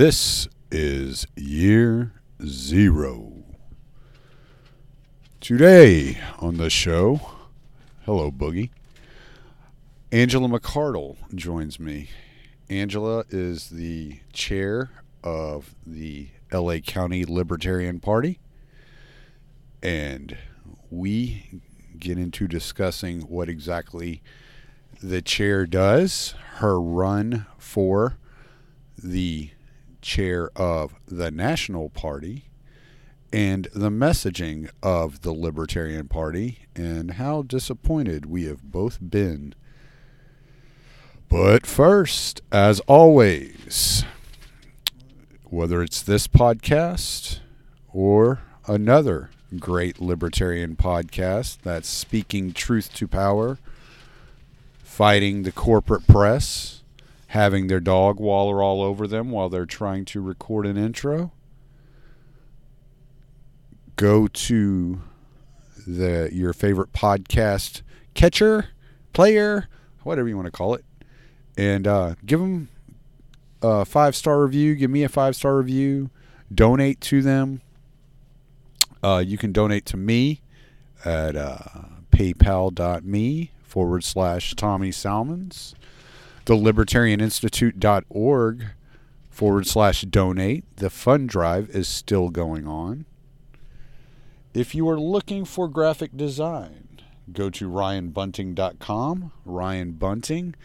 This is year zero. Today on the show, hello, Boogie. Angela McArdle joins me. Angela is the chair of the LA County Libertarian Party, and we get into discussing what exactly the chair does, her run for the chair of the National Party, and the messaging of the Libertarian Party, and how disappointed we have both been. But first, as always, whether it's this podcast or another great libertarian podcast that's speaking truth to power, fighting the corporate press, having their dog waller all over them while they're trying to record an intro, go to the your favorite podcast catcher, player, whatever you want to call it, and uh, give them a five star review. Give me a five star review. Donate to them. Uh, you can donate to me at uh, paypal.me forward slash Tommy Salmons. The libertarianinstitute.org forward slash donate. The fund drive is still going on. If you are looking for graphic design, go to ryanbunting.com. Ryan Bunting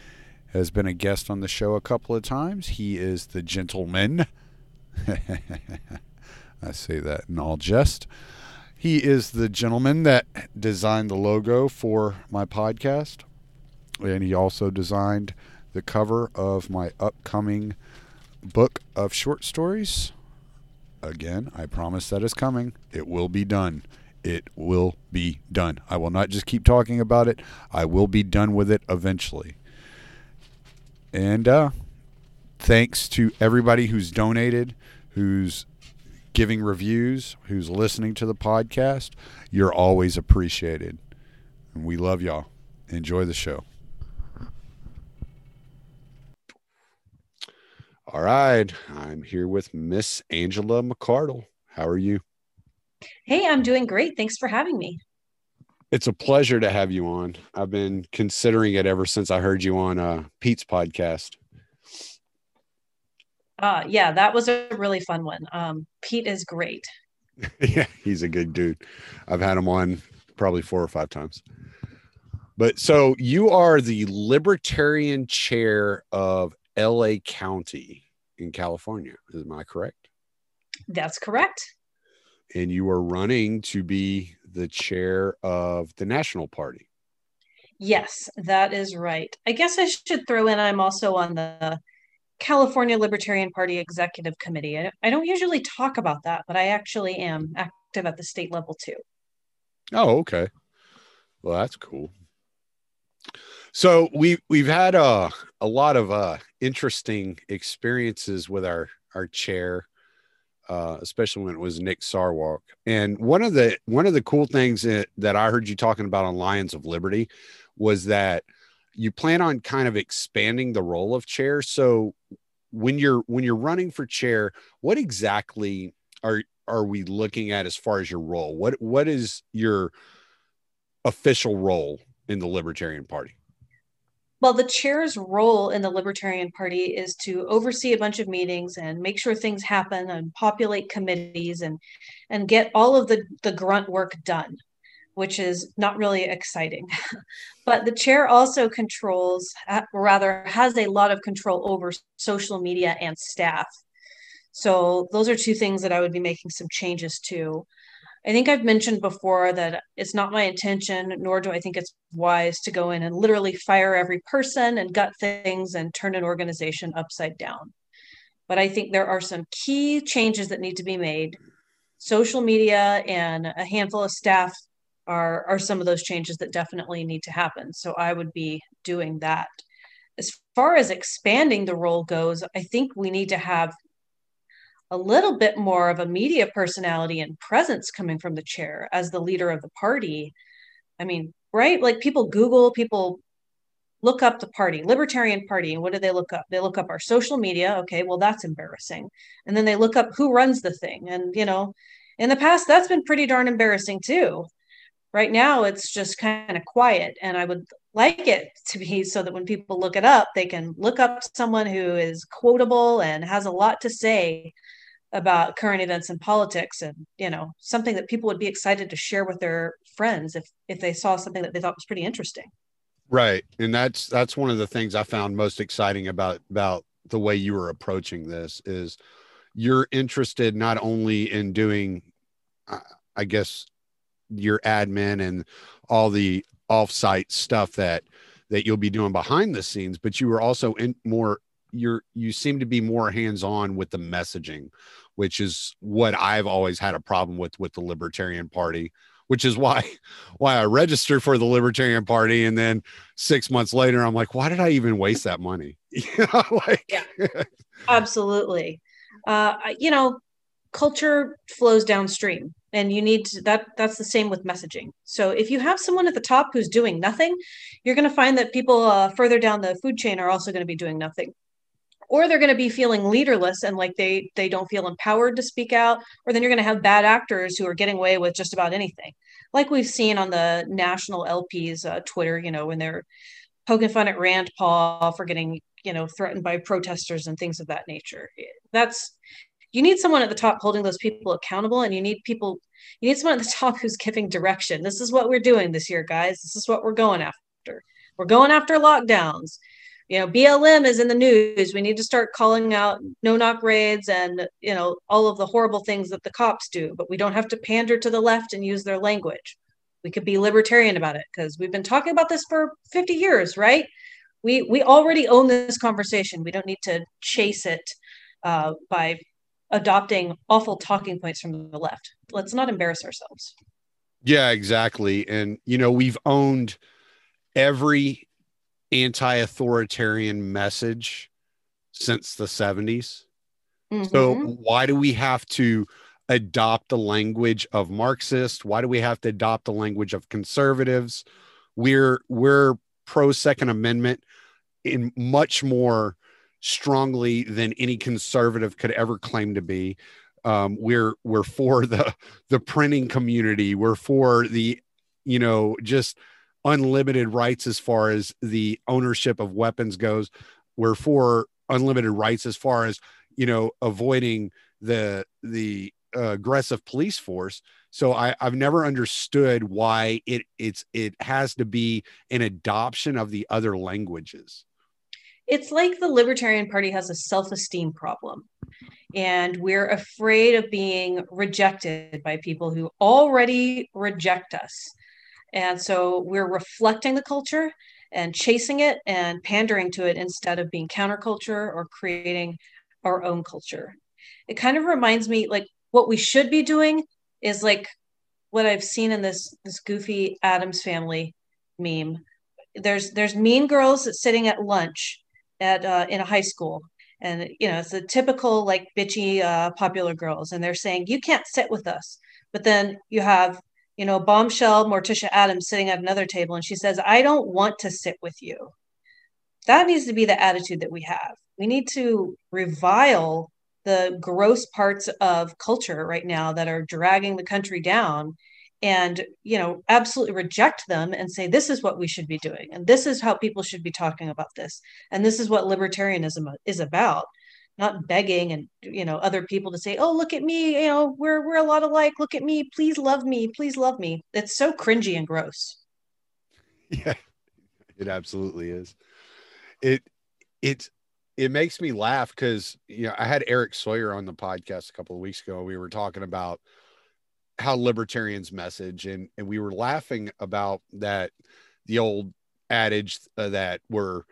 has been a guest on the show a couple of times. He is the gentleman. I say that in all jest. He is the gentleman that designed the logo for my podcast. And he also designed the cover of my upcoming book of short stories. Again, I promise that is coming. It will be done. It will be done. I will not just keep talking about it. I will be done with it eventually. And uh, thanks to everybody who's donated, who's giving reviews, who's listening to the podcast. You're always appreciated. And we love y'all. Enjoy the show. All right. I'm here with Miss Angela McArdle. How are you? Hey, I'm doing great. Thanks for having me. It's a pleasure to have you on. I've been considering it ever since I heard you on uh, Pete's podcast. Uh, yeah, that was a really fun one. Um, Pete is great. yeah, he's a good dude. I've had him on probably four or five times. But so you are the libertarian chair of LA County in California. Am I correct? That's correct. And you are running to be the chair of the National Party. Yes, that is right. I guess I should throw in I'm also on the California Libertarian Party Executive Committee. I, I don't usually talk about that, but I actually am active at the state level too. Oh, okay. Well, that's cool. So we we've had a a lot of uh, interesting experiences with our our chair, uh, especially when it was Nick Sarwark. And one of the one of the cool things that, that I heard you talking about on Lions of Liberty was that you plan on kind of expanding the role of chair. So when you're when you're running for chair, what exactly are are we looking at as far as your role? What what is your official role in the Libertarian Party? Well, the chair's role in the Libertarian Party is to oversee a bunch of meetings and make sure things happen and populate committees and and get all of the, the grunt work done, which is not really exciting. but the chair also controls, or rather, has a lot of control over social media and staff. So those are two things that I would be making some changes to. I think I've mentioned before that it's not my intention, nor do I think it's wise to go in and literally fire every person and gut things and turn an organization upside down. But I think there are some key changes that need to be made. Social media and a handful of staff are are some of those changes that definitely need to happen. So I would be doing that. As far as expanding the role goes, I think we need to have a little bit more of a media personality and presence coming from the chair as the leader of the party. I mean, right? Like people Google, people look up the party, Libertarian Party, and what do they look up? They look up our social media. Okay, well, that's embarrassing. And then they look up who runs the thing. And, you know, in the past, that's been pretty darn embarrassing too. Right now, it's just kind of quiet. And I would like it to be so that when people look it up, they can look up someone who is quotable and has a lot to say about current events and politics and you know something that people would be excited to share with their friends if if they saw something that they thought was pretty interesting. Right. And that's that's one of the things i found most exciting about about the way you were approaching this is you're interested not only in doing uh, i guess your admin and all the offsite stuff that that you'll be doing behind the scenes but you were also in more you're you seem to be more hands on with the messaging which is what I've always had a problem with with the Libertarian Party, which is why why I registered for the Libertarian Party, and then six months later, I'm like, why did I even waste that money? you know, like yeah, absolutely. Uh, you know, culture flows downstream and you need to, that that's the same with messaging so if you have someone at the top who's doing nothing you're going to find that people uh, further down the food chain are also going to be doing nothing or they're going to be feeling leaderless and like they they don't feel empowered to speak out or then you're going to have bad actors who are getting away with just about anything. Like we've seen on the national lp's uh, twitter you know when they're poking fun at rand paul for getting you know threatened by protesters and things of that nature. That's you need someone at the top holding those people accountable and you need people you need someone at the top who's giving direction. This is what we're doing this year guys. This is what we're going after. We're going after lockdowns you know blm is in the news. We need to start calling out no knock raids and you know all of the horrible things that the cops do but we don't have to pander to the left and use their language. We could be libertarian about it because we've been talking about this for 50 years right? We we already own this conversation. We don't need to chase it uh, by adopting awful talking points from the left. Let's not embarrass ourselves. Yeah exactly. And you know we've owned every anti-authoritarian message since the 70s. Mm-hmm. So why do we have to adopt the language of Marxists? Why do we have to adopt the language of conservatives? We're we're pro Second Amendment in much more strongly than any conservative could ever claim to be. Um, we're we're for the the printing community. We're for the you know just unlimited rights as far as the ownership of weapons goes. We're for unlimited rights as far as you know avoiding the the uh, aggressive police force. So I, I've never understood why it it's it has to be an adoption of the other languages. It's like the Libertarian Party has a self-esteem problem. And we're afraid of being rejected by people who already reject us. And so we're reflecting the culture and chasing it and pandering to it instead of being counterculture or creating our own culture. It kind of reminds me like what we should be doing is like what I've seen in this this goofy Addams family meme. There's there's mean girls sitting at lunch at uh, in a high school and you know it's a typical like bitchy uh, popular girls and they're saying you can't sit with us but then you have you know, bombshell Morticia Addams sitting at another table and she says, I don't want to sit with you. That needs to be the attitude that we have. We need to revile the gross parts of culture right now that are dragging the country down and you know absolutely reject them and say this is what we should be doing and this is how people should be talking about this and this is what libertarianism is about not begging and you know other people to say oh look at me you know we're we're a lot alike. Look at me. Please love me. Please love me. It's so cringy and gross. Yeah. It absolutely is. It it it makes me laugh because you know i had eric sawyer on the podcast a couple of weeks ago. We were talking about how libertarians message and and we were laughing about that the old adage uh, that we're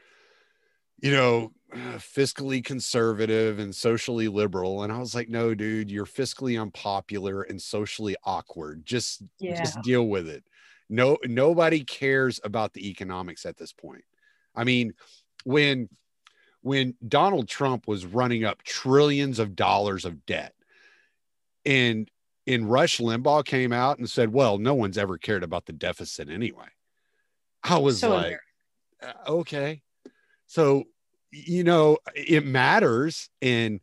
you know fiscally conservative and socially liberal. And I was like, no, dude, you're fiscally unpopular and socially awkward. Just, Yeah. just deal with it. No, nobody cares about the economics at this point. I mean, when when Donald Trump was running up trillions of dollars of debt, and and Rush Limbaugh came out and said, "Well, no one's ever cared about the deficit anyway." I was So like, uh, okay, so you know, it matters, and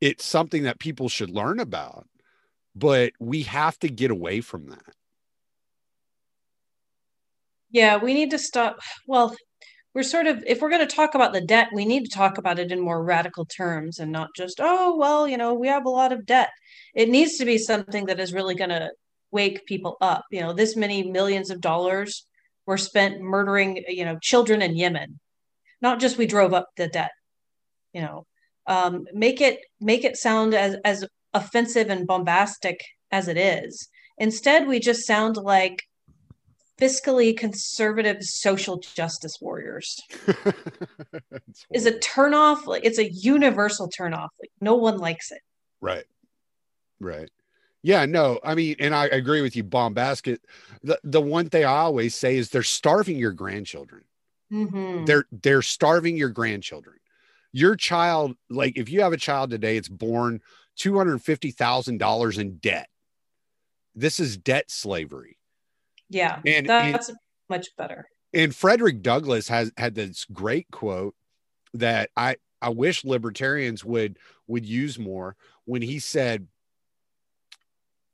it's something that people should learn about, but we have to get away from that. Yeah, we need to stop. Well, we're sort of, if we're going to talk about the debt, we need to talk about it in more radical terms and not just, oh, well, you know, we have a lot of debt. It needs to be something that is really going to wake people up. You know, this many millions of dollars were spent murdering, you know, children in Yemen. Not just we drove up the debt, you know. Um, make it make it sound as as offensive and bombastic as it is. Instead, we just sound like fiscally conservative social justice warriors is a turnoff like it's a universal turnoff like no one likes it Right. Right. Yeah, no, I mean, and I agree with you, bomb basket. The the one thing I always say is they're starving your grandchildren. Mhm. They're they're starving your grandchildren. Your child, like if you have a child today, it's born two hundred fifty thousand dollars in debt. This is debt slavery. yeah And- that's much better and Frederick Douglass has had this great quote that I I wish libertarians would would use more when he said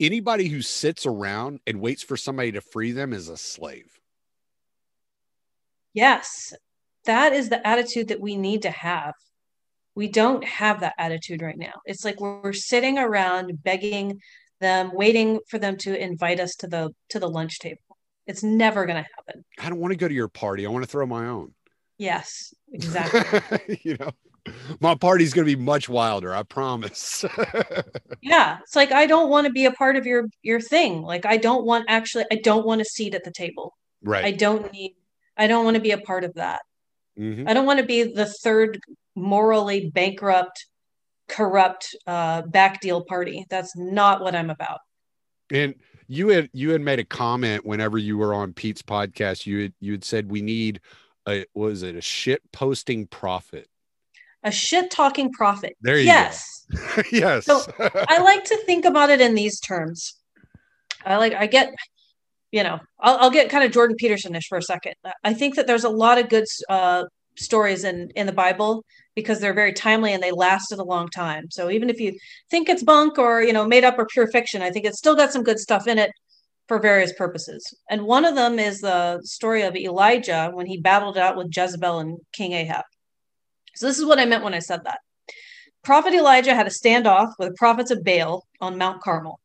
anybody who sits around and waits for somebody to free them is a slave. Yes that is the attitude that we need to have we don't have that attitude right now it's like we're, sitting around begging them waiting for them to invite us to the to the lunch table it's never going to happen I don't want to go to your party. I want to throw my own. yes exactly you know, my party's going to be much wilder, I promise. yeah it's like i don't want to be a part of your your thing like i don't want actually i don't want a seat at the table Right. i don't need i don't want to be a part of that Mhm. i don't want to be the third morally bankrupt corrupt uh back deal party that's not what i'm about And you had you had made a comment whenever you were on Pete's podcast. You had you had said we need a what was it a shit posting prophet? a shit talking prophet There you go. yes yes. So, I like to think about it in these terms. I like, I get, you know, I'll, I'll get kind of Jordan Peterson-ish for a second. I think that there's a lot of good uh, stories in in the Bible because they're very timely and they lasted a long time. So even if you think it's bunk or you know made up or pure fiction, I think it's still got some good stuff in it for various purposes. And one of them is the story of Elijah when he battled out with Jezebel and King Ahab. So this is what I meant when I said that. Prophet Elijah had a standoff with the prophets of Baal on Mount Carmel.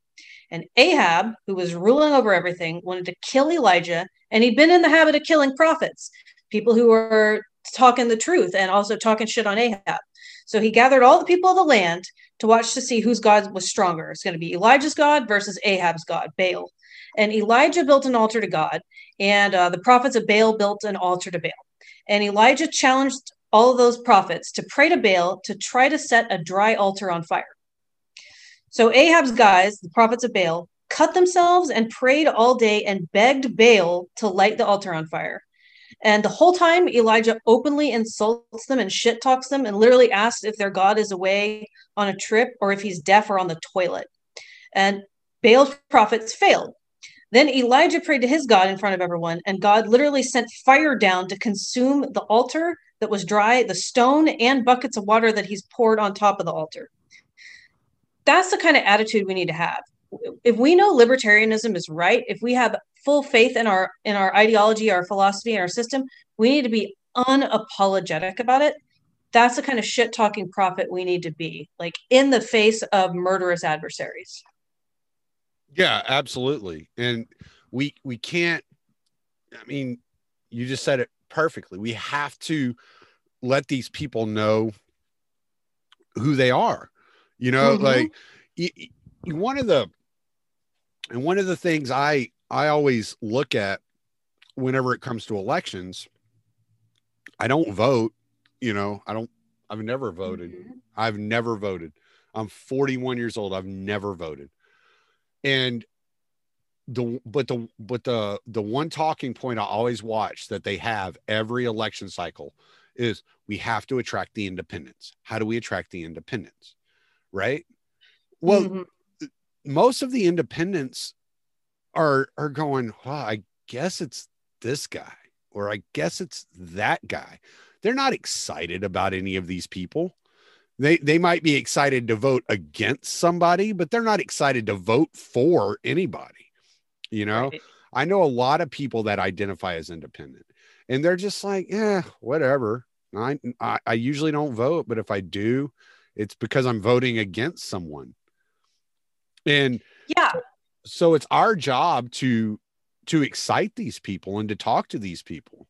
And Ahab, who was ruling over everything, wanted to kill Elijah, and he'd been in the habit of killing prophets, people who were talking the truth and also talking shit on Ahab. So he gathered all the people of the land to watch to see whose God was stronger. It's going to be Elijah's God versus Ahab's God, Baal. And Elijah built an altar to God, and uh, the prophets of Baal built an altar to Baal. And Elijah challenged all of those prophets to pray to Baal to try to set a dry altar on fire. So Ahab's guys, the prophets of Baal, cut themselves and prayed all day and begged Baal to light the altar on fire. And the whole time, Elijah openly insults them and shit talks them and literally asks if their God is away on a trip or if he's deaf or on the toilet. And Baal's prophets failed. Then Elijah prayed to his God in front of everyone, and God literally sent fire down to consume the altar that was dry, the stone, and buckets of water that he's poured on top of the altar. That's the kind of attitude we need to have. If we know libertarianism is right, if we have full faith in our in our ideology, our philosophy, and our system, we need to be unapologetic about it. That's the kind of shit talking prophet we need to be, like in the face of murderous adversaries. Yeah, absolutely. And we we can't I mean, you just said it perfectly. We have to let these people know who they are. You know, Mhm. like one of the and one of the things I I always look at whenever it comes to elections, I don't vote, you know, I don't I've never voted. Mhm. I've never voted. I'm 41 years old. I've never voted. And the but the but the the one talking point I always watch that they have every election cycle is we have to attract the independents. How do we attract the independents? Right? Well, Mhm. most of the independents are are going, well, I guess it's this guy or I guess it's that guy. They're not excited about any of these people. They they might be excited to vote against somebody, but they're not excited to vote for anybody. You know, Right. I know a lot of people that identify as independent and they're just like, yeah, whatever. I, I I usually don't vote, but if I do, it's because I'm voting against someone. And Yeah. so it's our job to to excite these people and to talk to these people.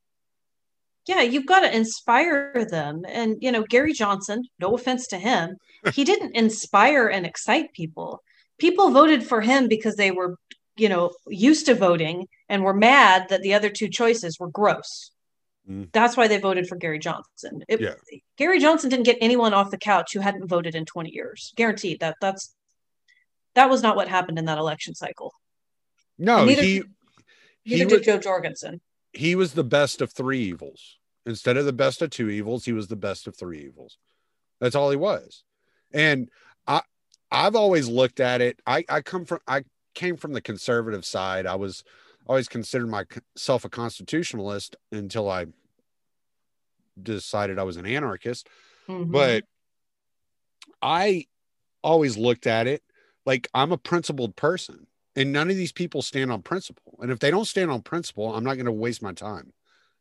Yeah, you've got to inspire them. And, you know, Gary Johnson, no offense to him, he didn't inspire and excite people. People voted for him because they were, you know, used to voting and were mad that the other two choices were gross. Mm. That's why they voted for Gary Johnson. It, Yeah. Gary Johnson didn't get anyone off the couch who hadn't voted in 20 years. Guaranteed that that's that was not what happened in that election cycle. No, And neither, he neither he did was- Jo Jorgensen. he was the best of three evils. Instead of the best of two evils, he was the best of three evils. That's all he was. And I I've always looked at it. I I come from I came from the conservative side. I was always considered myself a constitutionalist until I decided I was an anarchist. Mhm. But I always looked at it like I'm a principled person and none of these people stand on principle. And if they don't stand on principle, I'm not going to waste my time.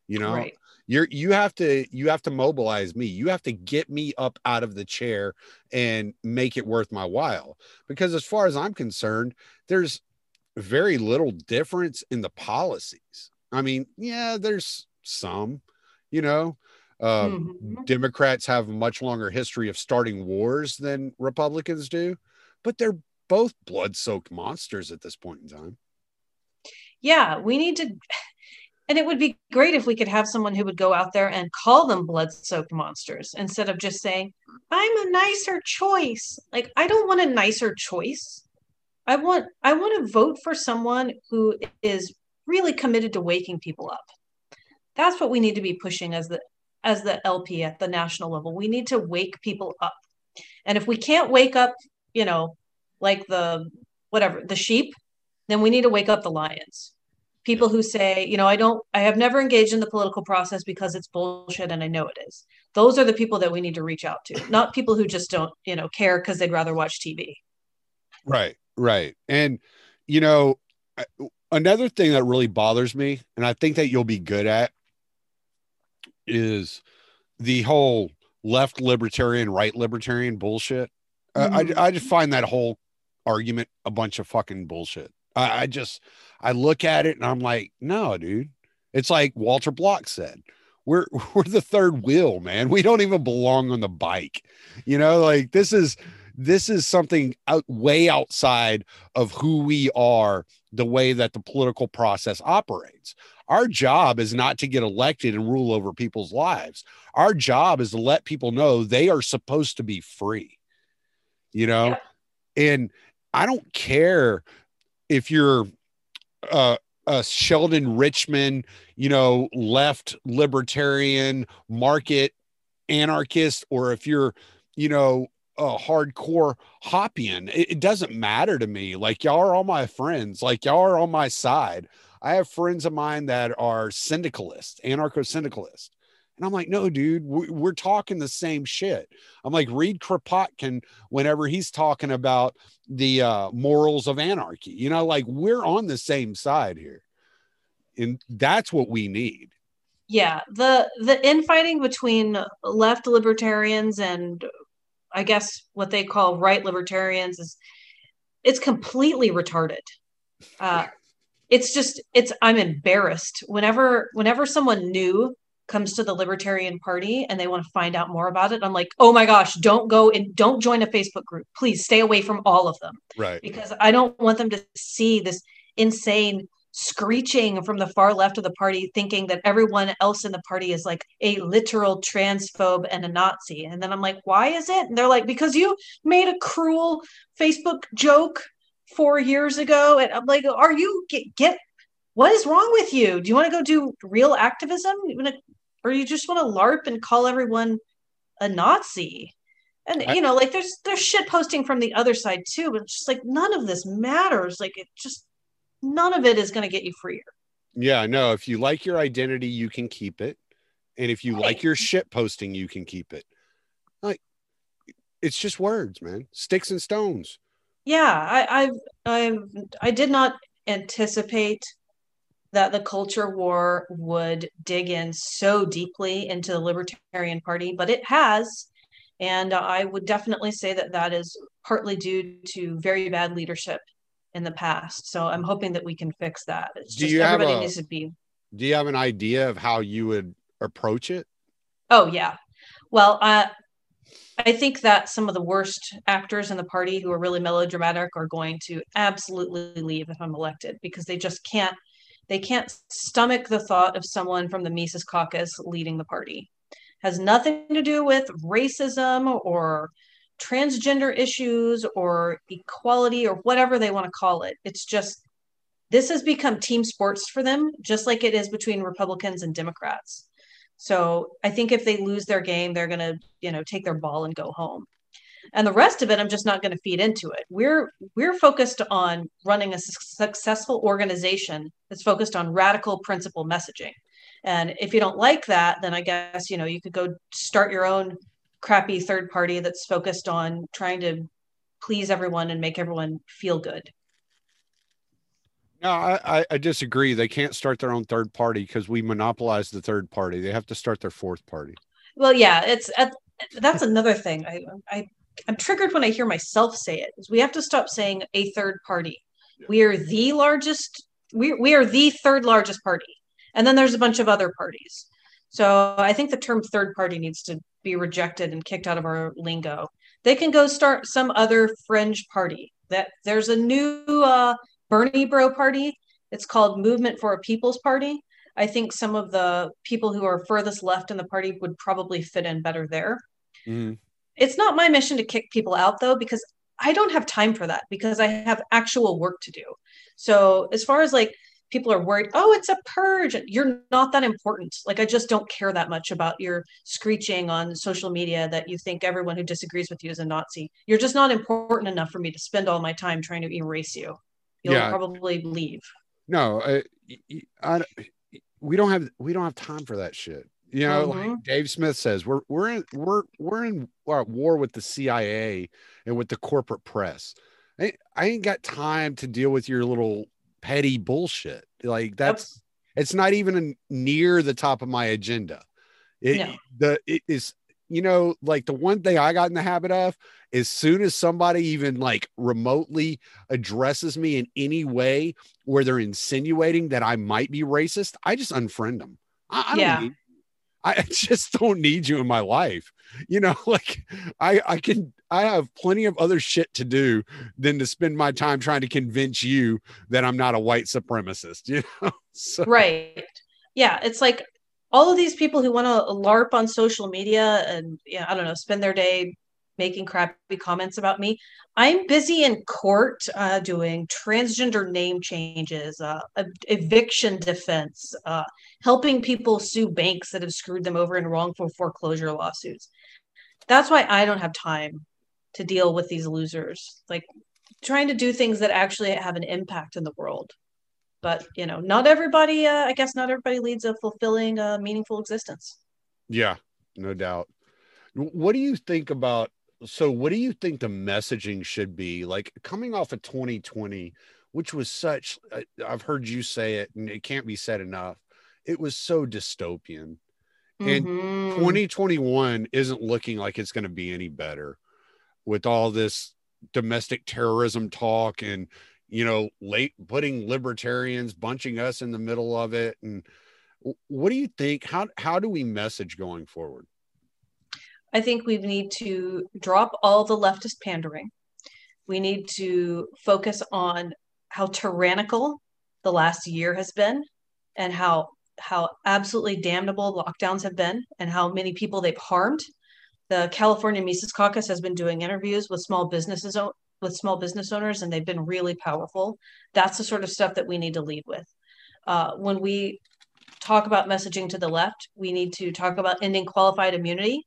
You know, right. you're you have to you have to mobilize me. You have to get me up out of the chair and make it worth my while. Because as far as I'm concerned, there's very little difference in the policies. I mean, yeah, there's some, you know, um, Mhm. Democrats have a much longer history of starting wars than Republicans do, but they're both blood soaked monsters at this point in time. Yeah, we need to and it would be great if we could have someone who would go out there and call them blood-soaked monsters instead of just saying, "I'm a nicer choice." Like I don't want a nicer choice. I want I want to vote for someone who is really committed to waking people up. That's what we need to be pushing as the as the LP at the national level. We need to wake people up. And if we can't wake up, you know, like the whatever, the sheep, then we need to wake up the lions. People who say, you know, I don't, I have never engaged in the political process because it's bullshit and I know it is. Those are the people that we need to reach out to, not people who just don't, you know, care because they'd rather watch TV. Right, right. And, you know, another thing that really bothers me, and I think that you'll be good at, is the whole left libertarian, right libertarian bullshit. Mhm. I, I just find that whole argument a bunch of fucking bullshit. I, I just, I look at it and I'm like, no, dude. It's like Walter Block said. We're we're the third wheel, man. We don't even belong on the bike. You know, like this is this is something out way outside of who we are, the way that the political process operates. Our job is not to get elected and rule over people's lives. Our job is to let people know they are supposed to be free. You know, Yeah. and I don't care if you're uh, a Sheldon Richman, you know, left libertarian market anarchist, or if you're, you know, a hardcore Hoppian. It, it doesn't matter to me. Like y'all are all my friends. Like y'all are on my side. I have friends of mine that are syndicalists, anarcho syndicalists. And I'm like, no, dude, we, we're talking the same shit. I'm like, read Kropotkin whenever he's talking about the uh, morals of anarchy. You know, like we're on the same side here. And that's what we need. Yeah, the the infighting between left libertarians and I guess what they call right libertarians is it's completely retarded. Uh, it's just it's I'm embarrassed whenever whenever someone new comes to the Libertarian Party and they want to find out more about it. I'm like, oh my gosh, don't go and don't join a Facebook group. Please stay away from all of them Right. because I don't want them to see this insane screeching from the far left of the party, thinking that everyone else in the party is like a literal transphobe and a Nazi. And then I'm like, why is it? And they're like, because you made a cruel Facebook joke four years ago. And I'm like, are you get, get what is wrong with you? Do you want to go do real activism? You wanna, or you just want to LARP and call everyone a Nazi? And I- you know, like there's there's shit posting from the other side too, but it's just like none of this matters. Like it just none of it is going to get you freer. Yeah, no, if you like your identity, you can keep it. And if you like your shit posting, you can keep it. Like it's just words, man. Sticks and stones. Yeah, I I've I've I did not anticipate that the culture war would dig in so deeply into the Libertarian Party, but it has. And I would definitely say that that is partly due to very bad leadership in the past. So I'm hoping that we can fix that. It's Do just you have everybody a- needs to be Do you have an idea of how you would approach it? Oh yeah. Well, uh, I think that some of the worst actors in the party who are really melodramatic are going to absolutely leave if I'm elected because they just can't they can't stomach the thought of someone from the Mises caucus leading the party. Has nothing to do with racism or transgender issues or equality or whatever they want to call it. It's just this has become team sports for them, just like it is between Republicans and Democrats. So I think if they lose their game, they're going to, you know, take their ball and go home. And the rest of it, I'm just not going to feed into it. We're we're focused on running a su- successful organization that's focused on radical principle messaging. And if you don't like that, then I guess you know you could go start your own crappy third party that's focused on trying to please everyone and make everyone feel good. No, I, I, disagree. They can't start their own third party because we monopolize the third party. They have to start their fourth party. Well, yeah, it's that's another thing. I, I I'm triggered when I hear myself say it. Is we have to stop saying a third party. We are the largest. We we are the third largest party, and then there's a bunch of other parties. So I think the term third party needs to be rejected and kicked out of our lingo. They can go start some other fringe party. That there's a new uh, Bernie Bro party. It's called Movement for a People's Party. I think some of the people who are furthest left in the party would probably fit in better there. Mhm. It's not my mission to kick people out though, because I don't have time for that because I have actual work to do. So as far as like people are worried, oh, it's a purge, you're not that important. Like I just don't care that much about your screeching on social media that you think everyone who disagrees with you is a Nazi. You're just not important enough for me to spend all my time trying to erase you. You'll Yeah. probably leave. No, uh, y- I, we don't have we don't have time for that shit. You know, like Mhm. Dave Smith says, we're we're in we're we're in uh, war with the CIA and with the corporate press. I, I ain't got time to deal with your little petty bullshit. Like that's it's not even near the top of my agenda. It, No. The it is you know like the one thing I got in the habit of as soon as somebody even like remotely addresses me in any way where they're insinuating that I might be racist, I just unfriend them. I, I don't Yeah. need I just don't need you in my life. You know, like I I can I have plenty of other shit to do than to spend my time trying to convince you that I'm not a white supremacist, you know? So right. Yeah it's like all of these people who want to larp on social media and yeah i don't know spend their day making crappy comments about me. I'm busy in court uh, doing transgender name changes uh, ev- eviction defense uh, helping people sue banks that have screwed them over in wrongful foreclosure lawsuits. That's why i don't have time to deal with these losers like trying to do things that actually have an impact in the world. But you know not everybody uh, i guess not everybody leads a fulfilling uh, meaningful existence. Yeah, no doubt. What do you think about so what do you think the messaging should be? Like coming off of 2020 which was such I- i've heard you say it and it can't be said enough it was so dystopian. And Mhm. 2021 isn't looking like it's going to be any better with all this domestic terrorism talk and you know late putting libertarians bunching us in the middle of it. And what do you think? How how do we message going forward? I think we need to drop all the leftist pandering. We need to focus on how tyrannical the last year has been and how how absolutely damnable lockdowns have been and how many people they've harmed. The California Mises Caucus has been doing interviews with small businesses with small business owners, and they've been really powerful. That's the sort of stuff that we need to lead with. Uh, when we talk about messaging to the left, we need to talk about ending qualified immunity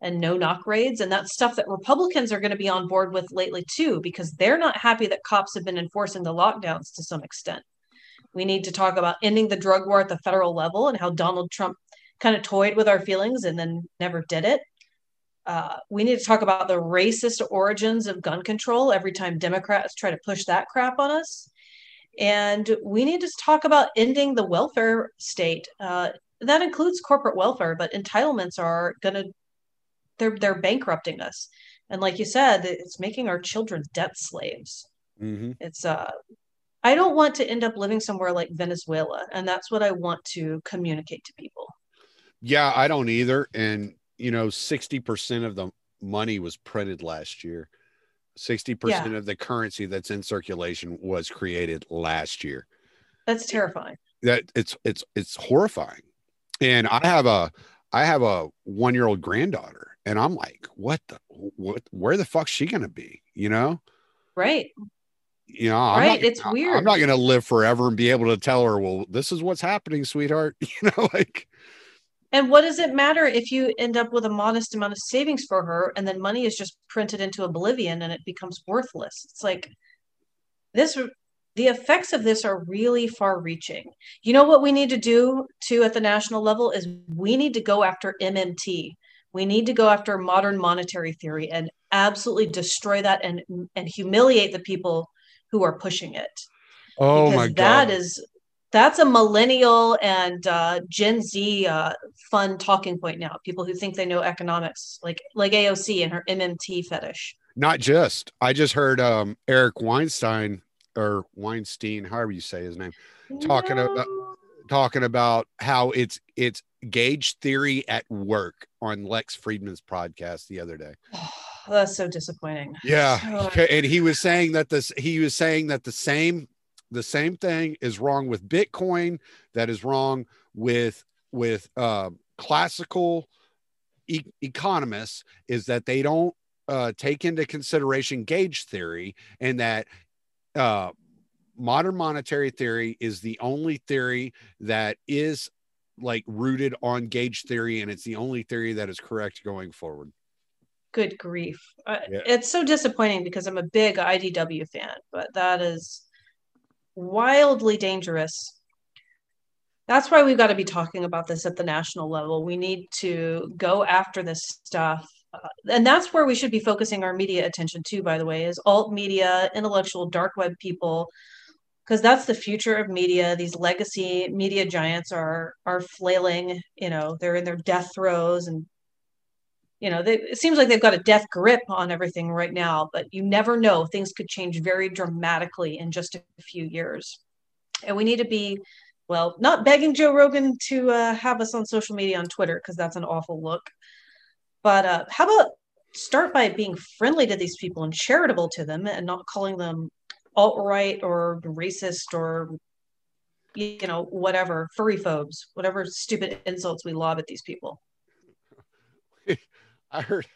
and no knock raids. And that's stuff that Republicans are going to be on board with lately, too, because they're not happy that cops have been enforcing the lockdowns to some extent. We need to talk about ending the drug war at the federal level and how Donald Trump kind of toyed with our feelings and then never did it. Uh, we need to talk about the racist origins of gun control every time Democrats try to push that crap on us. And we need to talk about ending the welfare state. Uh, that includes corporate welfare, but entitlements are going to they're they're bankrupting us. And like you said, it's making our children debt slaves. Mm-hmm. It's uh I don't want to end up living somewhere like Venezuela, and that's what I want to communicate to people. Yeah, I don't either. And you know, 60% of the money was printed last year. 60% yeah. of the currency that's in circulation was created last year. That's terrifying. That it's it's it's horrifying. And I have a I have a 1-year-old granddaughter and I'm like, what the what where the fuck's she going to be, you know? Right you know, I'm right? Not, it's weird. I'm not going to live forever and be able to tell her, well, this is what's happening, sweetheart. You know, like. And what does it matter if you end up with a modest amount of savings for her and then money is just printed into oblivion and it becomes worthless? It's like this, the effects of this are really far reaching. You know what we need to do too at the national level is we need to go after MMT. We need to go after modern monetary theory and absolutely destroy that and and humiliate the people who are pushing it. Oh my god. That is that's a millennial and uh, Gen Z uh, fun talking point now. People who think they know economics, like like AOC and her MMT fetish. Not just. I just heard um, Eric Weinstein or Weinstein, however you say his name, talking no. about talking about how it's it's gauge theory at work on Lex Fridman's podcast the other day. that's so disappointing. Yeah, so... and he was saying that this he was saying that the same the same thing is wrong with Bitcoin. That is wrong with with uh, classical e- economists is that they don't uh, take into consideration gauge theory and that uh, modern monetary theory is the only theory that is like rooted on gauge theory and it's the only theory that is correct going forward good grief. Uh, yeah. It's so disappointing because I'm a big IDW fan, but that is wildly dangerous. That's why we've got to be talking about this at the national level. We need to go after this stuff. Uh, and that's where we should be focusing our media attention too, by the way, is alt media, intellectual dark web people, because that's the future of media. These legacy media giants are are flailing, you know, they're in their death throes and you know, they, it seems like they've got a death grip on everything right now, but you never know. Things could change very dramatically in just a few years. And we need to be, well, not begging Joe Rogan to uh, have us on social media on Twitter, because that's an awful look. But uh, how about start by being friendly to these people and charitable to them and not calling them alt right or racist or you know whatever furry phobes whatever stupid insults we lob at these people I heard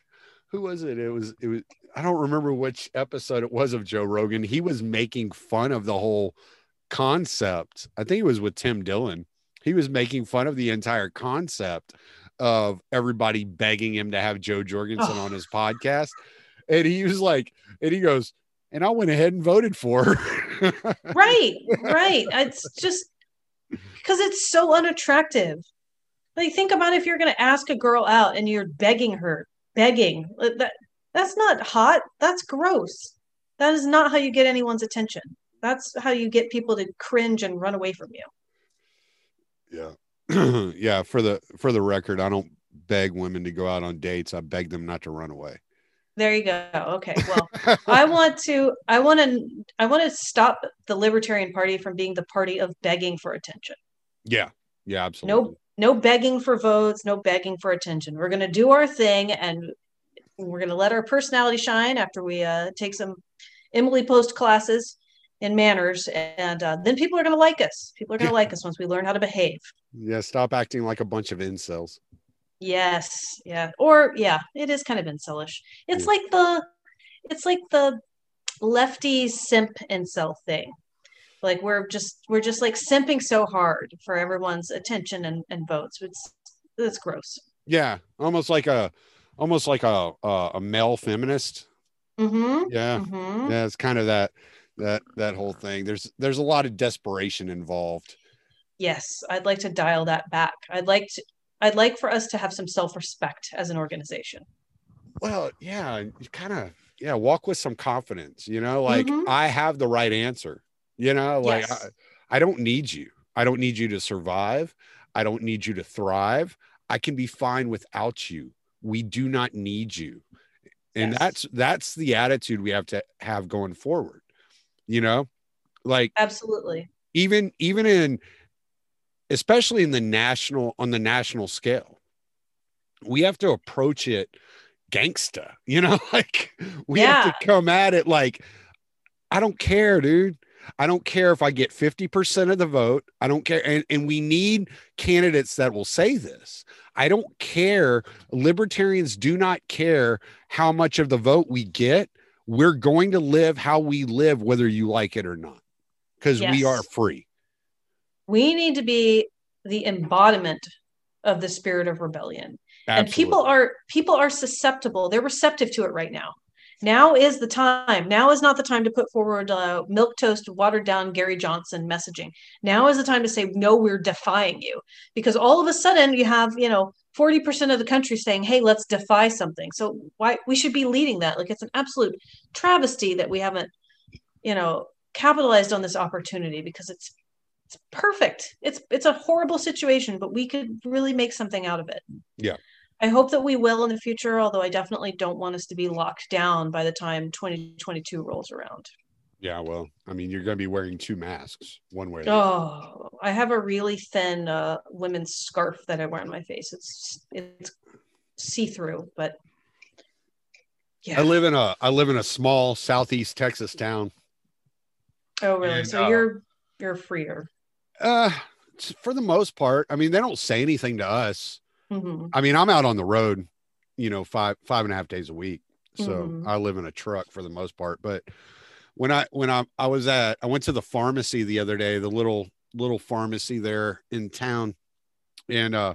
who was it? It was it was I don't remember which episode it was of Joe Rogan. He was making fun of the whole concept. I think it was with Tim Dillon. He was making fun of the entire concept of everybody begging him to have Jo Jorgensen oh. on his podcast. And he was like, and he goes, and I went ahead and voted for her. right, right. It's just because it's so unattractive. Like think about if you're going to ask a girl out and you're begging her, begging. That that's not hot. That's gross. That is not how you get anyone's attention. That's how you get people to cringe and run away from you. Yeah. yeah, for the for the record, I don't beg women to go out on dates. I beg them not to run away. There you go. Okay. Well, I want to I want to I want to stop the Libertarian Party from being the party of begging for attention. Yeah. Yeah, absolutely. No no begging for votes, no begging for attention. We're going to do our thing and we're going to let our personality shine after we uh, take some Emily Post classes in manners, and uh, then people are going to like us. People are going to like us once we learn how to behave. Yeah, stop acting like a bunch of incels. Yes, yeah, or yeah, it is kind of incelish. It's Yeah. like the, it's like the lefty simp incel thing. Like we're just we're just like simping so hard for everyone's attention and, and votes. It's it's gross. Yeah, almost like a, almost like a a, a male feminist. Mm-hmm. Yeah, Mm-hmm. yeah, it's kind of that that that whole thing. There's there's a lot of desperation involved. Yes, I'd like to dial that back. I'd like to I'd like for us to have some self-respect as an organization. Well, yeah, you kind of yeah, walk with some confidence. You know, like Mhm. I have the right answer. You know, like Yes. I, I don't need you. I don't need you to survive. I don't need you to thrive. I can be fine without you. We do not need you. And Yes. that's that's the attitude we have to have going forward. You know, like Absolutely. even even in especially in the national on the national scale we have to approach it gangsta you know like we have to come at it like i don't care dude i don't care if i get 50% of the vote. I don't care. And, and we need candidates that will say this. I don't care. Libertarians do not care how much of the vote we get. We're going to live how we live whether you like it or not because we are free. We need to be the embodiment of the spirit of rebellion. and people are people are susceptible. They're receptive to it right now now is the time. Now is not the time to put forward uh, milk toast watered down gary johnson messaging. Now is the time to say no we're defying you. Because all of a sudden you have you know 40% of the country saying hey let's defy something. So why we should be leading that. Like it's an absolute travesty that we haven't you know capitalized on this opportunity because it's it's perfect. It's it's a horrible situation but we could really make something out of it. Yeah. I hope that we will in the future, although I definitely don't want us to be locked down by the time 2022 rolls around. yeah well i mean you're going to be wearing two masks one way or the other. Oh, I have a really thin uh, women's scarf that I wear on my face. It's it's see through, but yeah. i live in a i live in a small southeast texas town oh, really? and, so uh, you're you're freer. uh for the most part i mean they don't say anything to us hmm I mean, I'm out on the road, you know, five five and a half days a week. So Mhm. I live in a truck for the most part. But when I when I I was at I went to the pharmacy the other day, the little little pharmacy there in town, and uh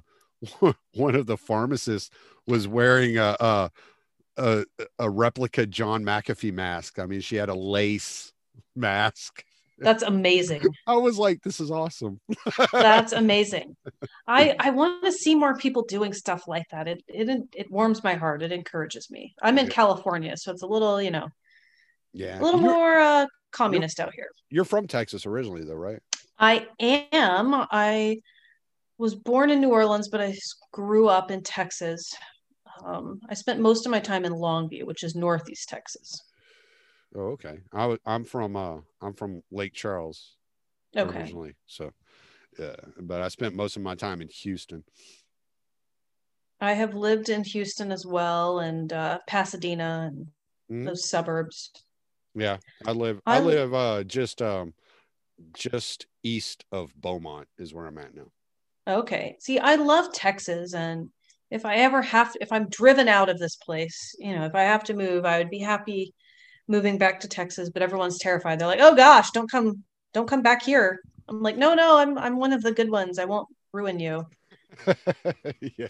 one of the pharmacists was wearing a a a, a replica John McAfee mask. I mean, she had a lace mask. That's amazing. I was like, this is awesome. That's amazing. I I want to see more people doing stuff like that. It it it warms my heart. It encourages me. I'm in Yeah. California, so it's a little, you know, Yeah. a little you're, more uh, communist out here. you're from Texas originally though, right? I am. I was born in New Orleans, but I grew up in Texas. Um, I spent most of my time in Longview, which is northeast Texas. Oh, okay. I I'm from uh I'm from Lake Charles Okay. originally. So yeah, but I spent most of my time in Houston. I have lived in Houston as well and uh, Pasadena and Mhm. those suburbs. Yeah. I live I I- live uh just um just east of Beaumont is where I'm at now. Okay. See, I love Texas and if I ever have if I'm driven out of this place, you know, if I have to move, I would be happy moving back to Texas, but everyone's terrified. They're like, "Oh gosh, don't come don't come back here." I'm like, "No, no, I'm I'm one of the good ones. I won't ruin you." yeah.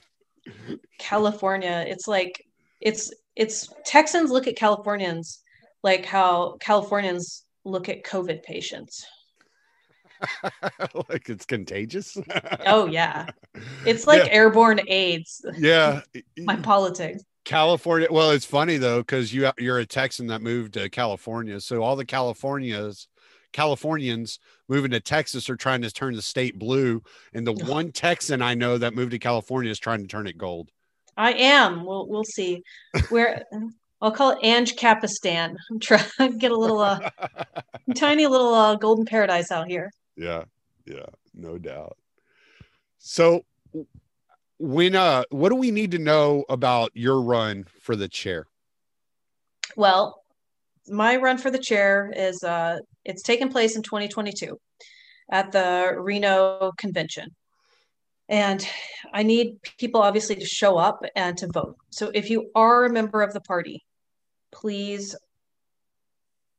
California, it's like it's it's Texans look at Californians like how Californians look at COVID patients. like it's contagious. Oh yeah. It's like Yeah. airborne AIDS, yeah. my politics. California. Well, it's funny though because you you're a Texan that moved to California, so all the Californias, Californians moving to Texas are trying to turn the state blue, and the one Texan I know that moved to California is trying to turn it gold. I am. We'll we'll see. Where I'll call it Ange Capistan. I'm trying to get a little uh, tiny little uh, golden paradise out here. yeah, yeah, no doubt. So, when uh, what do we need to know about your run for the chair? Well, my run for the chair is uh It's taking place in 2022 at the Reno convention. And I need people obviously to show up and to vote. So if you are a member of the party, please,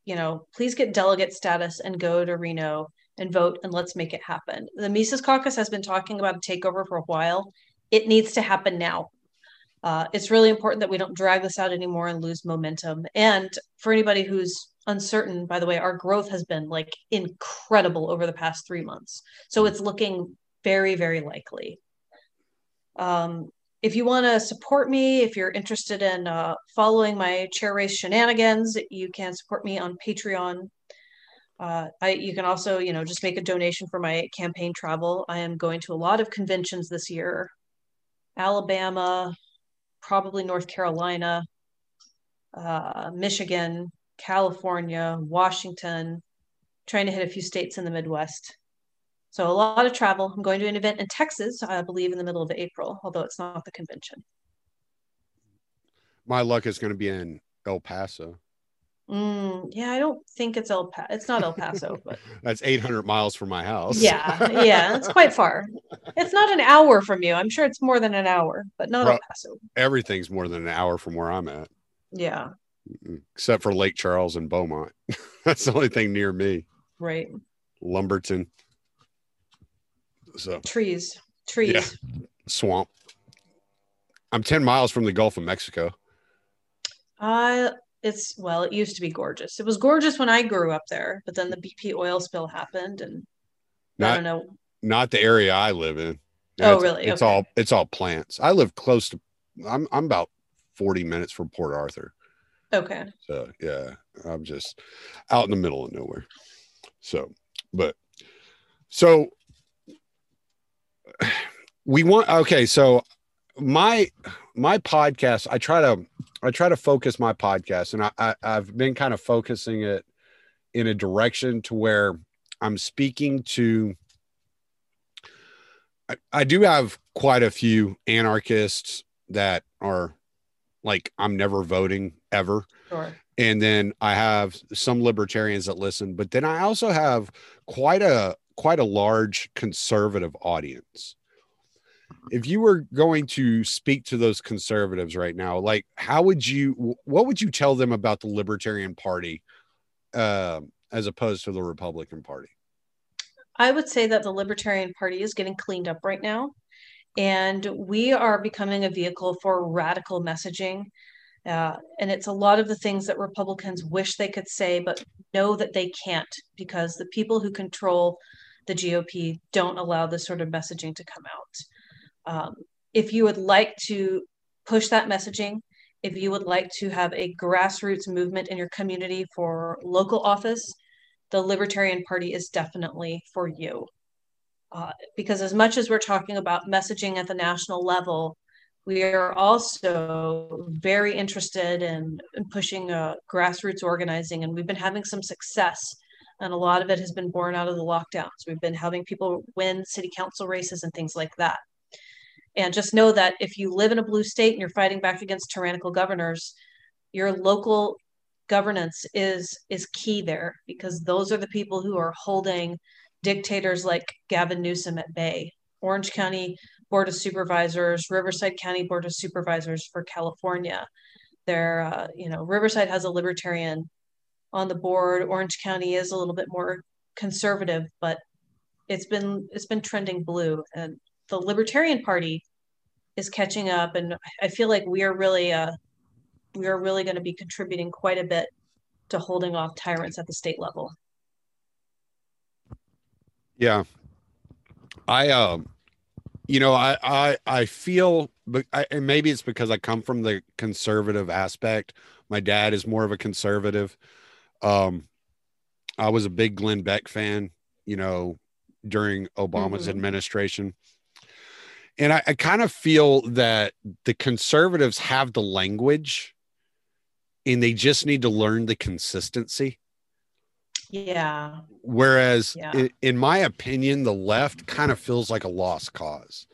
you know, please get delegate status and go to Reno and vote and let's make it happen. The Mises Caucus has been talking about a takeover for a while. It needs to happen now. Uh, it's really important that we don't drag this out anymore and lose momentum. And for anybody who's uncertain, by the way, our growth has been like incredible over the past three months. So it's looking very, very likely. Um, if you want to support me, if you're interested in uh, following my chair race shenanigans, you can support me on Patreon. Uh, I, you can also, you know, just make a donation for my campaign travel. I am going to a lot of conventions this year Alabama, probably North Carolina, uh, Michigan, California, Washington, trying to hit a few states in the Midwest. So a lot of travel. I'm going to an event in Texas, I believe, in the middle of April, although it's not the convention. My luck is going to be in El Paso. Mm, yeah, I don't think it's El Paso. It's not El Paso, but That's 800 miles from my house. yeah, yeah, it's quite far. It's not an hour from you. I'm sure it's more than an hour, but not El Paso. Everything's more than an hour from where I'm at, Yeah, except for Lake Charles and Beaumont. That's the only thing near me. right. Lumberton. So Trees, trees. yeah. swamp. I'm 10 miles from the Gulf of Mexico. Uh it's well, it used to be gorgeous. It was gorgeous when I grew up there, but then the BP oil spill happened and I Not don't know. not the area I live in. Oh, It's- really? It's Okay. all it's all plants. I live close to I'm I'm about 40 minutes from Port Arthur. Okay. So yeah, I'm just out in the middle of nowhere. So, but so we want okay. So my my podcast, I try to I try to focus my podcast, and I, I I've been kind of focusing it in a direction to where I'm speaking to. I, I do have quite a few anarchists that are like I'm never voting ever Sure. and then I have some libertarians that listen, but then I also have quite a quite a large conservative audience. If you were going to speak to those conservatives right now, like how would you what would you tell them about the Libertarian Party um as opposed to the Republican Party? I would say that the Libertarian Party is getting cleaned up right now. And we are becoming a vehicle for radical messaging. Uh, and it's a lot of the things that Republicans wish they could say, but know that they can't because the people who control the GOP don't allow this sort of messaging to come out. Um, if you would like to push that messaging, if you would like to have a grassroots movement in your community for local office, the Libertarian Party is definitely for you. Uh, because as much as we're talking about messaging at the national level, we are also very interested in, in pushing uh, grassroots organizing, and we've been having some success. And a lot of it has been born out of the lockdowns. We've been having people win city council races and things like that. And just know that if you live in a blue state and you're fighting back against tyrannical governors, your local governance is is key there because those are the people who are holding dictators like Gavin Newsom at bay. Orange County Board of Supervisors, Riverside County Board of Supervisors for California. They're, uh, you know, Riverside has a libertarian on the board. Orange County is a little bit more conservative, but it's been it's been trending blue, and the Libertarian Party is catching up, and I feel like we are really uh, we are really going to be contributing quite a bit to holding off tyrants at the state level. Yeah. I um you know, I I I feel but I, and maybe it's because I come from the conservative aspect. My dad is more of a conservative. Um I was a big Glenn Beck fan, you know, during Obama's Mhm. administration. And I, I kind of feel that the conservatives have the language and they just need to learn the consistency. Yeah, Whereas, Yeah. in, in my opinion, the left kind of feels like a lost cause.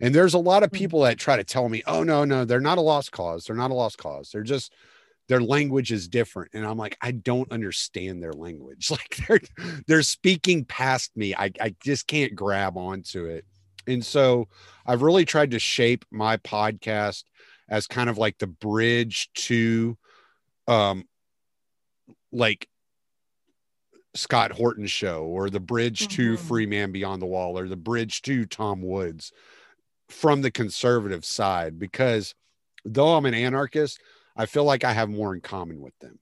And there's a lot of Hmm. people that try to tell me, oh, no, no, they're not a lost cause. They're not a lost cause. They're just, their language is different and i'm like i don't understand their language like they're they're speaking past me i, I just can't grab onto it and so i've really tried to shape my podcast as kind of like the bridge to um like scott horton's show or the bridge to Mhm. Freeman beyond the wall or the bridge to tom woods from the conservative side because though i'm an anarchist I feel like I have more in common with them.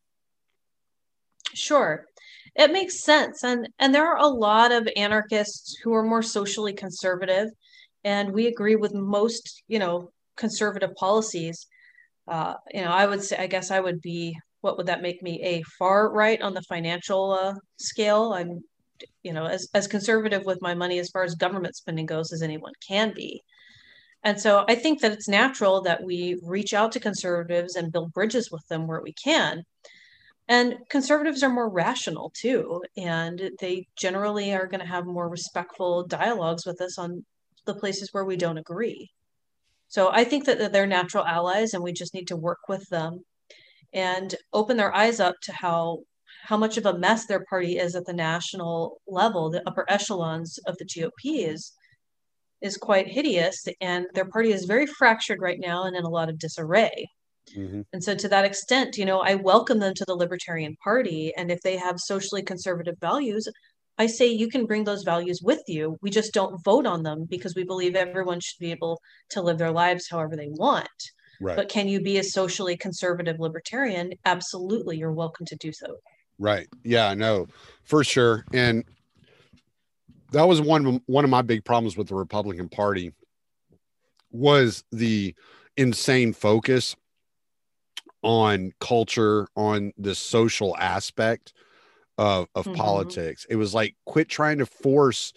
Sure. It makes sense. And and there are a lot of anarchists who are more socially conservative, and we agree with most, you know, conservative policies. Uh, you know, I would say, I guess I would be, what would that make me? A far right on the financial uh, scale. I'm, you know, as as conservative with my money as far as government spending goes as anyone can be. And so I think that it's natural that we reach out to conservatives and build bridges with them where we can. And conservatives are more rational too, and they generally are going to have more respectful dialogues with us on the places where we don't agree. So I think that they're natural allies, and we just need to work with them and open their eyes up to how how much of a mess their party is at the national level. The upper echelons of the GOP is is quite hideous, and their party is very fractured right now and in a lot of disarray. Mm-hmm. And so, to that extent, you know, I welcome them to the Libertarian Party. And if they have socially conservative values, I say you can bring those values with you. We just don't vote on them because we believe everyone should be able to live their lives however they want. Right. But can you be a socially conservative libertarian? Absolutely, you're welcome to do so. Right. Yeah, no, for sure. And that was one one of my big problems with the Republican Party was the insane focus on culture, on the social aspect of of Mhm. politics. It was like quit trying to force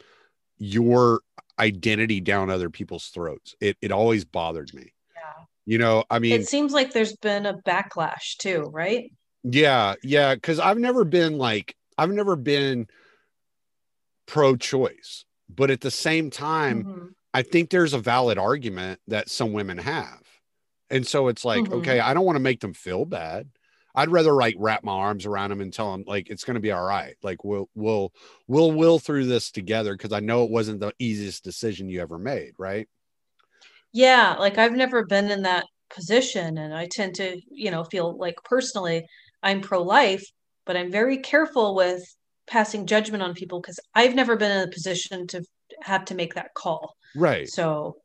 your identity down other people's throats. It it always bothered me. Yeah. You know, I mean, It seems like there's been a backlash too, right? Yeah, yeah, because I've never been like I've never been pro-choice, but at the same time, Mhm. I think there's a valid argument that some women have, and so it's like, Mhm. okay, I don't want to make them feel bad. I'd rather like wrap my arms around them and tell them like it's going to be all right. Like we'll we'll we'll will through this together because I know it wasn't the easiest decision you ever made, right? Yeah, like I've never been in that position, and I tend to, you know, feel like personally I'm pro-life, but I'm very careful with passing judgment on people because I've never been in a position to have to make that call. Right. So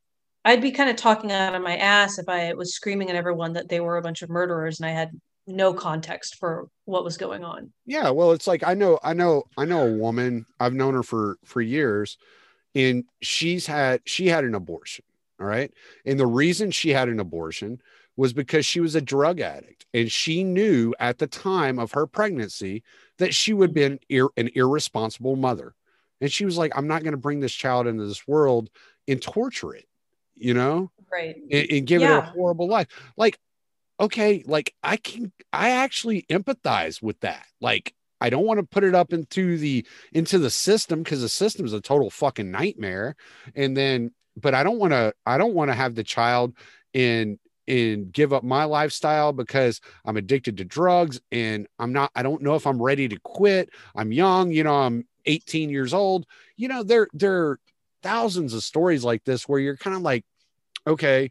I'd be kind of talking out of my ass if I was screaming at everyone that they were a bunch of murderers and I had no context for what was going on. Yeah, well, it's like I know, I know, I know a woman. I've known her for for years, and she's had she had an abortion. All right, and the reason she had an abortion was because she was a drug addict, and she knew at the time of her pregnancy that she would be an, ir- an irresponsible mother, and she was like, "I'm not going to bring this child into this world and torture it," you know Right. and, and give it a horrible life. Like, okay, like I can, I actually empathize with that. Like, I don't want to put it up into the into the system because the system is a total fucking nightmare. And then, but I don't want to, I don't want to have the child and and give up my lifestyle because I'm addicted to drugs and I'm not, I don't know if I'm ready to quit. I'm young, you know, I'm 18 years old. You know, there there are thousands of stories like this where you're kind of like, okay,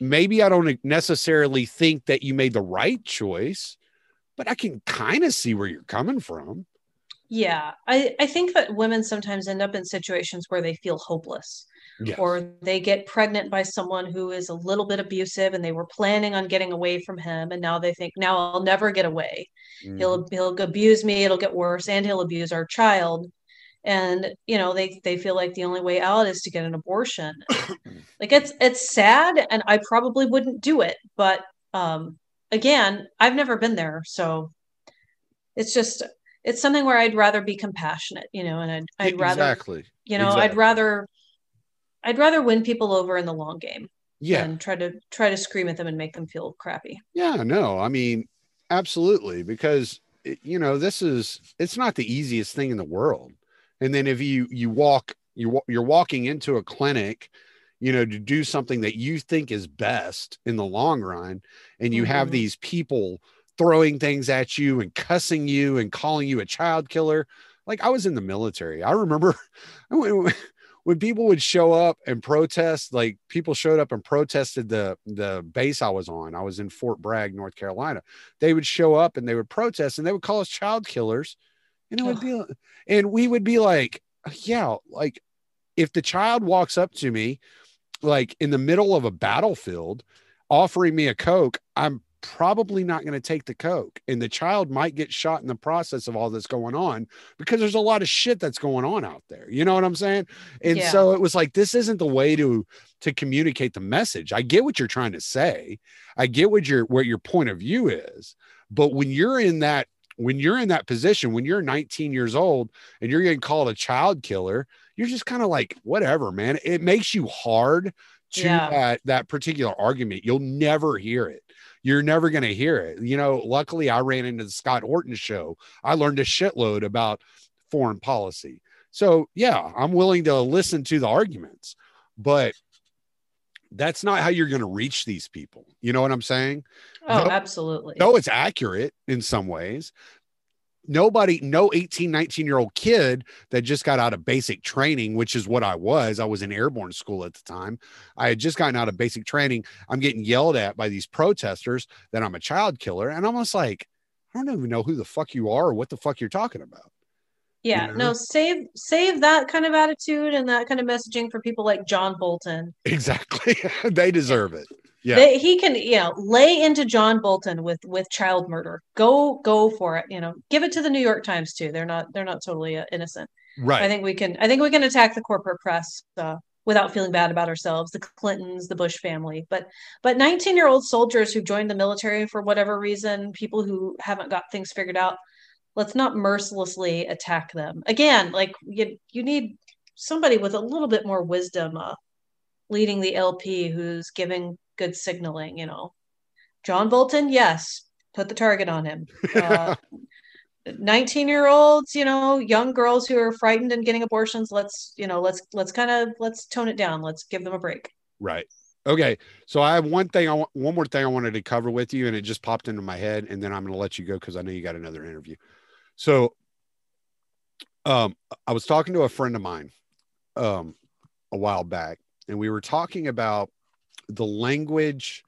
maybe I don't necessarily think that you made the right choice, but I can kind of see where you're coming from. Yeah. I, I think that women sometimes end up in situations where they feel hopeless. Yes. or they get pregnant by someone who is a little bit abusive and they were planning on getting away from him and now they think now I'll never get away. Mhm. He'll he'll abuse me, it'll get worse and he'll abuse our child. And you know, they they feel like the only way out is to get an abortion. like it's it's sad and I probably wouldn't do it, but um again, I've never been there, so it's just it's something where I'd rather be compassionate, you know, and I'd I'd rather exactly. you know, I'd rather I'd rather win people over in the long game Yeah. and try to try to scream at them and make them feel crappy. Yeah, no, I mean, absolutely, because you know this is it's not the easiest thing in the world. And then if you you walk you you're walking into a clinic, you know, to do something that you think is best in the long run, and you have Mhm. these people throwing things at you and cussing you and calling you a child killer. Like I was in the military. I remember when, when people would show up and protest, like people showed up and protested the the base I was on. I was in Fort Bragg, North Carolina. They would show up and they would protest and they would call us child killers. And it would be and we would be like, yeah, like if the child walks up to me like in the middle of a battlefield offering me a coke, I'm probably not going to take the coke. And the child might get shot in the process of all this going on because there's a lot of shit that's going on out there. You know what i'm saying? And Yeah. so it was like this isn't the way to to communicate the message. I get what you're trying to say. I get what your what your point of view is. But when you're in that when you're in that position when you're 19 years old and you're getting called a child killer you're just kind of like whatever man it makes you hard to Yeah. that that particular argument you'll never hear it you're never going to hear it. You know, luckily I ran into the Scott Horton show. I learned a shitload about foreign policy. So, yeah, I'm willing to listen to the arguments, but that's not how you're going to reach these people. You know what I'm saying? Oh, No- absolutely. No, it's accurate in some ways. Nobody, no 18, 19 year old kid that just got out of basic training, which is what I was. I was in airborne school at the time. I had just gotten out of basic training. I'm getting yelled at by these protesters that I'm a child killer. And I'm almost like, I don't even know who the fuck you are or what the fuck you're talking about. Yeah, know? no, save save that kind of attitude and that kind of messaging for people like John Bolton. Exactly. they deserve it. Yeah. They, he can, you know, lay into John Bolton with with child murder. Go go for it. You know, give it to the New York Times too. They're not they're not totally uh, innocent. Right. I think we can I think we can attack the corporate press uh, without feeling bad about ourselves. The Clintons, the Bush family, but but 19 year old soldiers who joined the military for whatever reason, people who haven't got things figured out. Let's not mercilessly attack them. Again, like you you need somebody with a little bit more wisdom uh, leading the LP who's giving good signaling. You know, John Bolton, yes, put the target on him. Uh, 19 year olds you know young girls who are frightened and getting abortions let's you know let's let's kind of let's tone it down let's give them a break Right. Okay. So I have one thing I want, one more thing I wanted to cover with you, and it just popped into my head, and then I'm going to let you go because I know you got another interview. So, um, I was talking to a friend of mine, um, a while back, and we were talking about the language.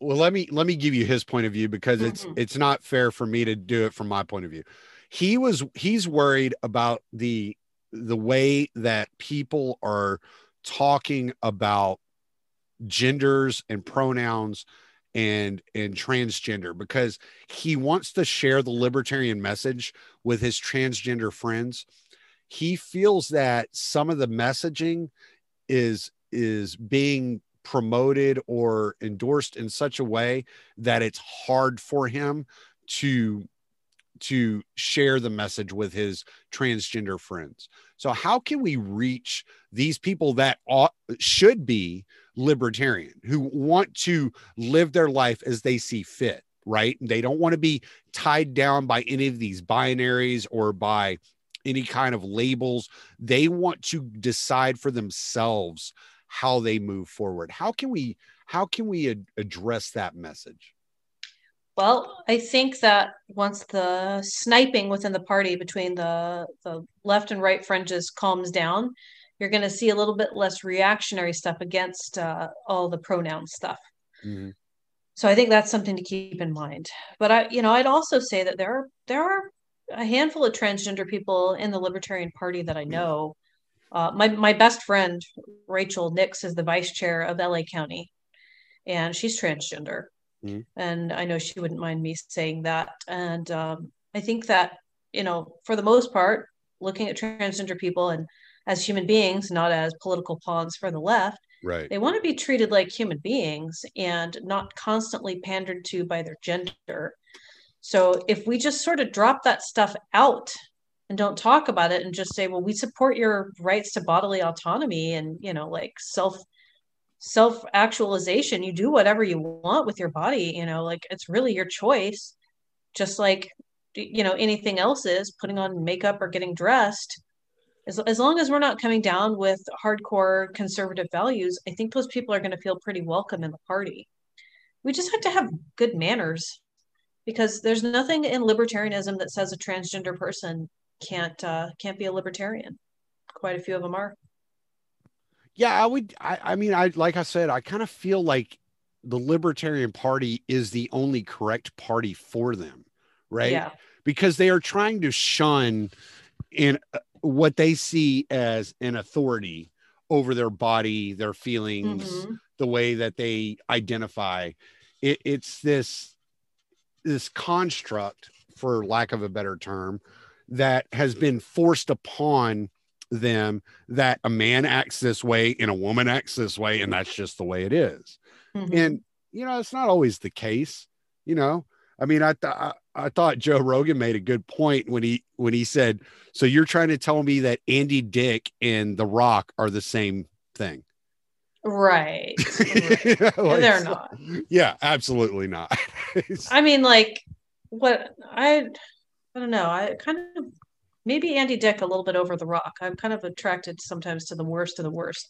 Well, let me let me give you his point of view because it's Mhm. it's not fair for me to do it from my point of view. He was he's worried about the the way that people are talking about genders and pronouns and and transgender because he wants to share the libertarian message with his transgender friends. He feels that some of the messaging is is being promoted or endorsed in such a way that it's hard for him to to share the message with his transgender friends. So how can we reach these people that ought, should be libertarian who want to live their life as they see fit right? They don't want to be tied down by any of these binaries or by any kind of labels. They want to decide for themselves how they move forward. How can we how can we ad- address that message? Well i think that once the sniping within the party between the the left and right fringes calms down you're going to see a little bit less reactionary stuff against uh, all the pronoun stuff. So i think that's something to keep in mind. But i you know i'd also say that there are there are a handful of transgender people in the libertarian party that i know. Uh, my, my best friend rachel nix is the vice chair of la county and she's transgender. Mhm. and i know she wouldn't mind me saying that. And um, i think that you know for the most part looking at transgender people and as human beings not as political pawns for the left right they want to be treated like human beings and not constantly pandered to by their gender. So if we just sort of drop that stuff out and don't talk about it and just say, well, we support your rights to bodily autonomy and, you know, like self self actualization, you do whatever you want with your body, you know, like it's really your choice. Just like you know anything else is putting on makeup or getting dressed as, as long as we're not coming down with hardcore conservative values, I think those people are going to feel pretty welcome in the party. we just have to have good manners because there's nothing in libertarianism that says a transgender person can't uh, can't be a libertarian. Quite a few of them are. Yeah, I would. I, I mean, I like I said, I kind of feel like the Libertarian Party is the only correct party for them, right? Yeah. Because they are trying to shun in what they see as an authority over their body, their feelings, Mhm. the way that they identify. It, it's this this construct, for lack of a better term, that has been forced upon them that a man acts this way and a woman acts this way, and that's just the way it is. Mhm. And you know, it's not always the case. You know, I mean, I I, I thought Joe Rogan made a good point when he when he said, "So you're trying to tell me that Andy Dick and The Rock are the same thing?" right. right. Like, They're not. Yeah, absolutely not. I mean, like, what I I don't know. I kind of maybe Andy Dick a little bit over the rock. I'm kind of attracted sometimes to the worst of the worst.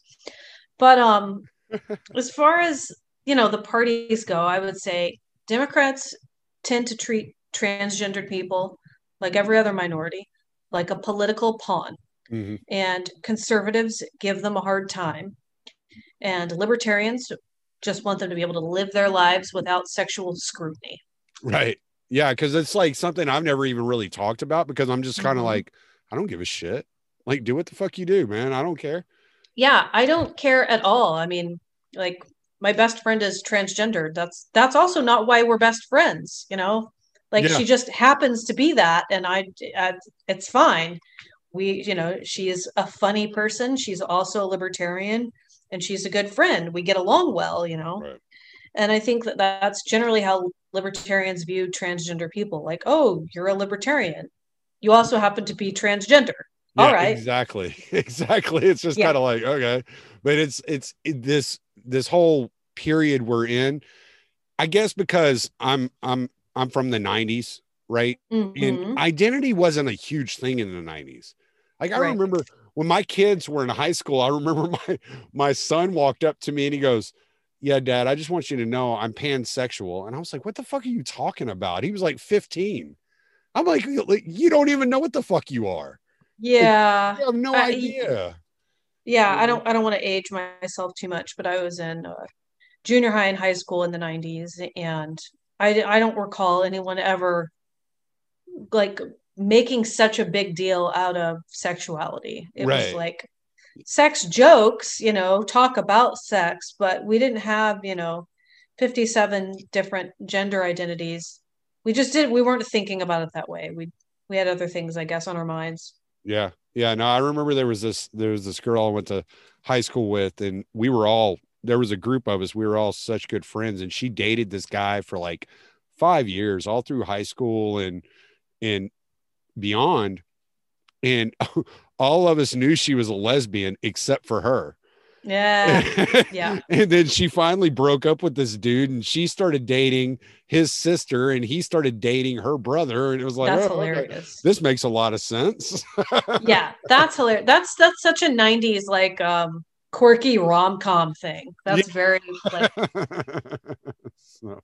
But um as far as, you know, the parties go, I would say Democrats tend to treat transgendered people like every other minority, like a political pawn. Mhm. And conservatives give them a hard time. And libertarians just want them to be able to live their lives without sexual scrutiny. Right. Yeah, because it's like something I've never even really talked about because I'm just kind of Mhm. like, I don't give a shit. Like, do what the fuck you do, man. I don't care. Yeah, I don't care at all. I mean, like my best friend is transgendered. That's that's also not why we're best friends, you know? Like Yeah. she just happens to be that and I uh, it's fine. We, you know, she is a funny person. She's also a libertarian and she's a good friend. We get along well, you know. Right. And I think that that's generally how libertarians view transgender people. Like, "Oh, you're a libertarian. You also happen to be transgender." All Yeah, right. Exactly. Exactly. It's just Yeah. kind of like, okay. But it's it's it- this this whole period we're in, I guess because I'm I'm I'm from the 90s, right? Mhm. And identity wasn't a huge thing in the 90s. Like I Right. remember when my kids were in high school, I remember my my son walked up to me and he goes, "Yeah, dad, I just want you to know I'm pansexual." And I was like, "What the fuck are you talking about?" He was like 15. I'm like, "You you don't even know what the fuck you are. Yeah. You have no I- idea." Yeah, I don't I don't want to age myself too much, but I was in uh, junior high and high school in the 90s and I I don't recall anyone ever like making such a big deal out of sexuality. It was like sex jokes, you know, talk about sex, but we didn't have, you know, 57 different gender identities. We just didn't, we weren't thinking about it that way. We we had other things, I guess, on our minds. Yeah. Yeah. No, I remember there was this there was this girl I went to high school with, and we were all there was a group of us, we were all such good friends, and she dated this guy for like five years, all through high school and and beyond. And all of us knew she was a lesbian except for her. Yeah. yeah. and then she finally broke up with this dude and she started dating his sister and he started dating her brother. And it was like, That's oh, okay, this makes a lot of sense. yeah, that's hilarious. That's that's such a '90s like um quirky rom com thing. That's very like so,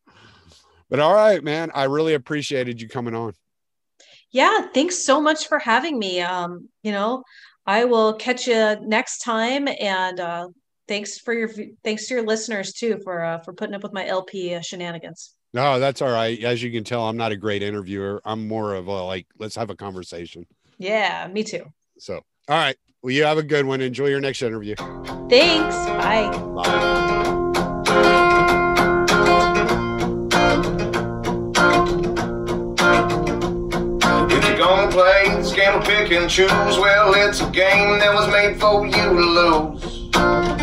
but all right, man. I really appreciated you coming on. yeah. Thanks so much for having me. Um, you know, I will catch you next time, and uh, thanks for your thanks to your listeners too for uh, for putting up with my LP uh, shenanigans. No, that's all right. As you can tell, I'm not a great interviewer. I'm more of a like, let's have a conversation. Yeah, me too. So, all right. Well, you have a good one. Enjoy your next interview. Thanks. Bye. Bye. If you're gonna play scandal pick and choose, well, it's a game that was made for you to lose.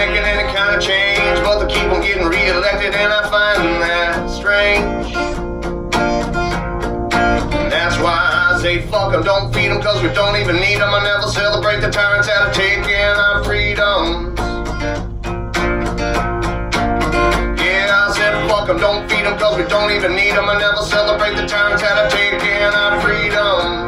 Making any kind of change, but they keep on getting reelected, and I find that strange. That's why I say fuck 'em, don't feed 'em cause we don't even need 'em. I never celebrate the tyrants that have taken our freedom. Yeah, I said fuck 'em, don't feed 'em cause we don't even need 'em. I never celebrate the tyrants that have taken our freedoms.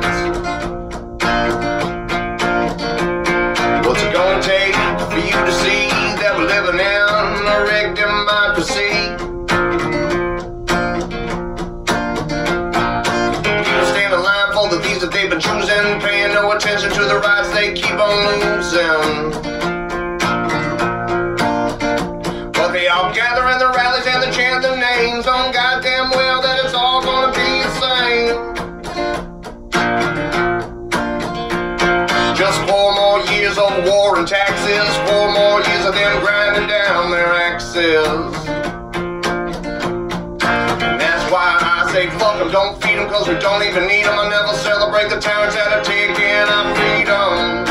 Don't feed 'em, cause we don't even need 'em. I never celebrate the tyrants that have taken our freedom.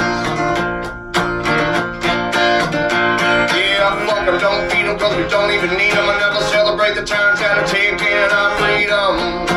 Yeah, fuck 'em, don't feed 'em, cause we don't even need 'em. I never celebrate the tyrants that have taken our freedom.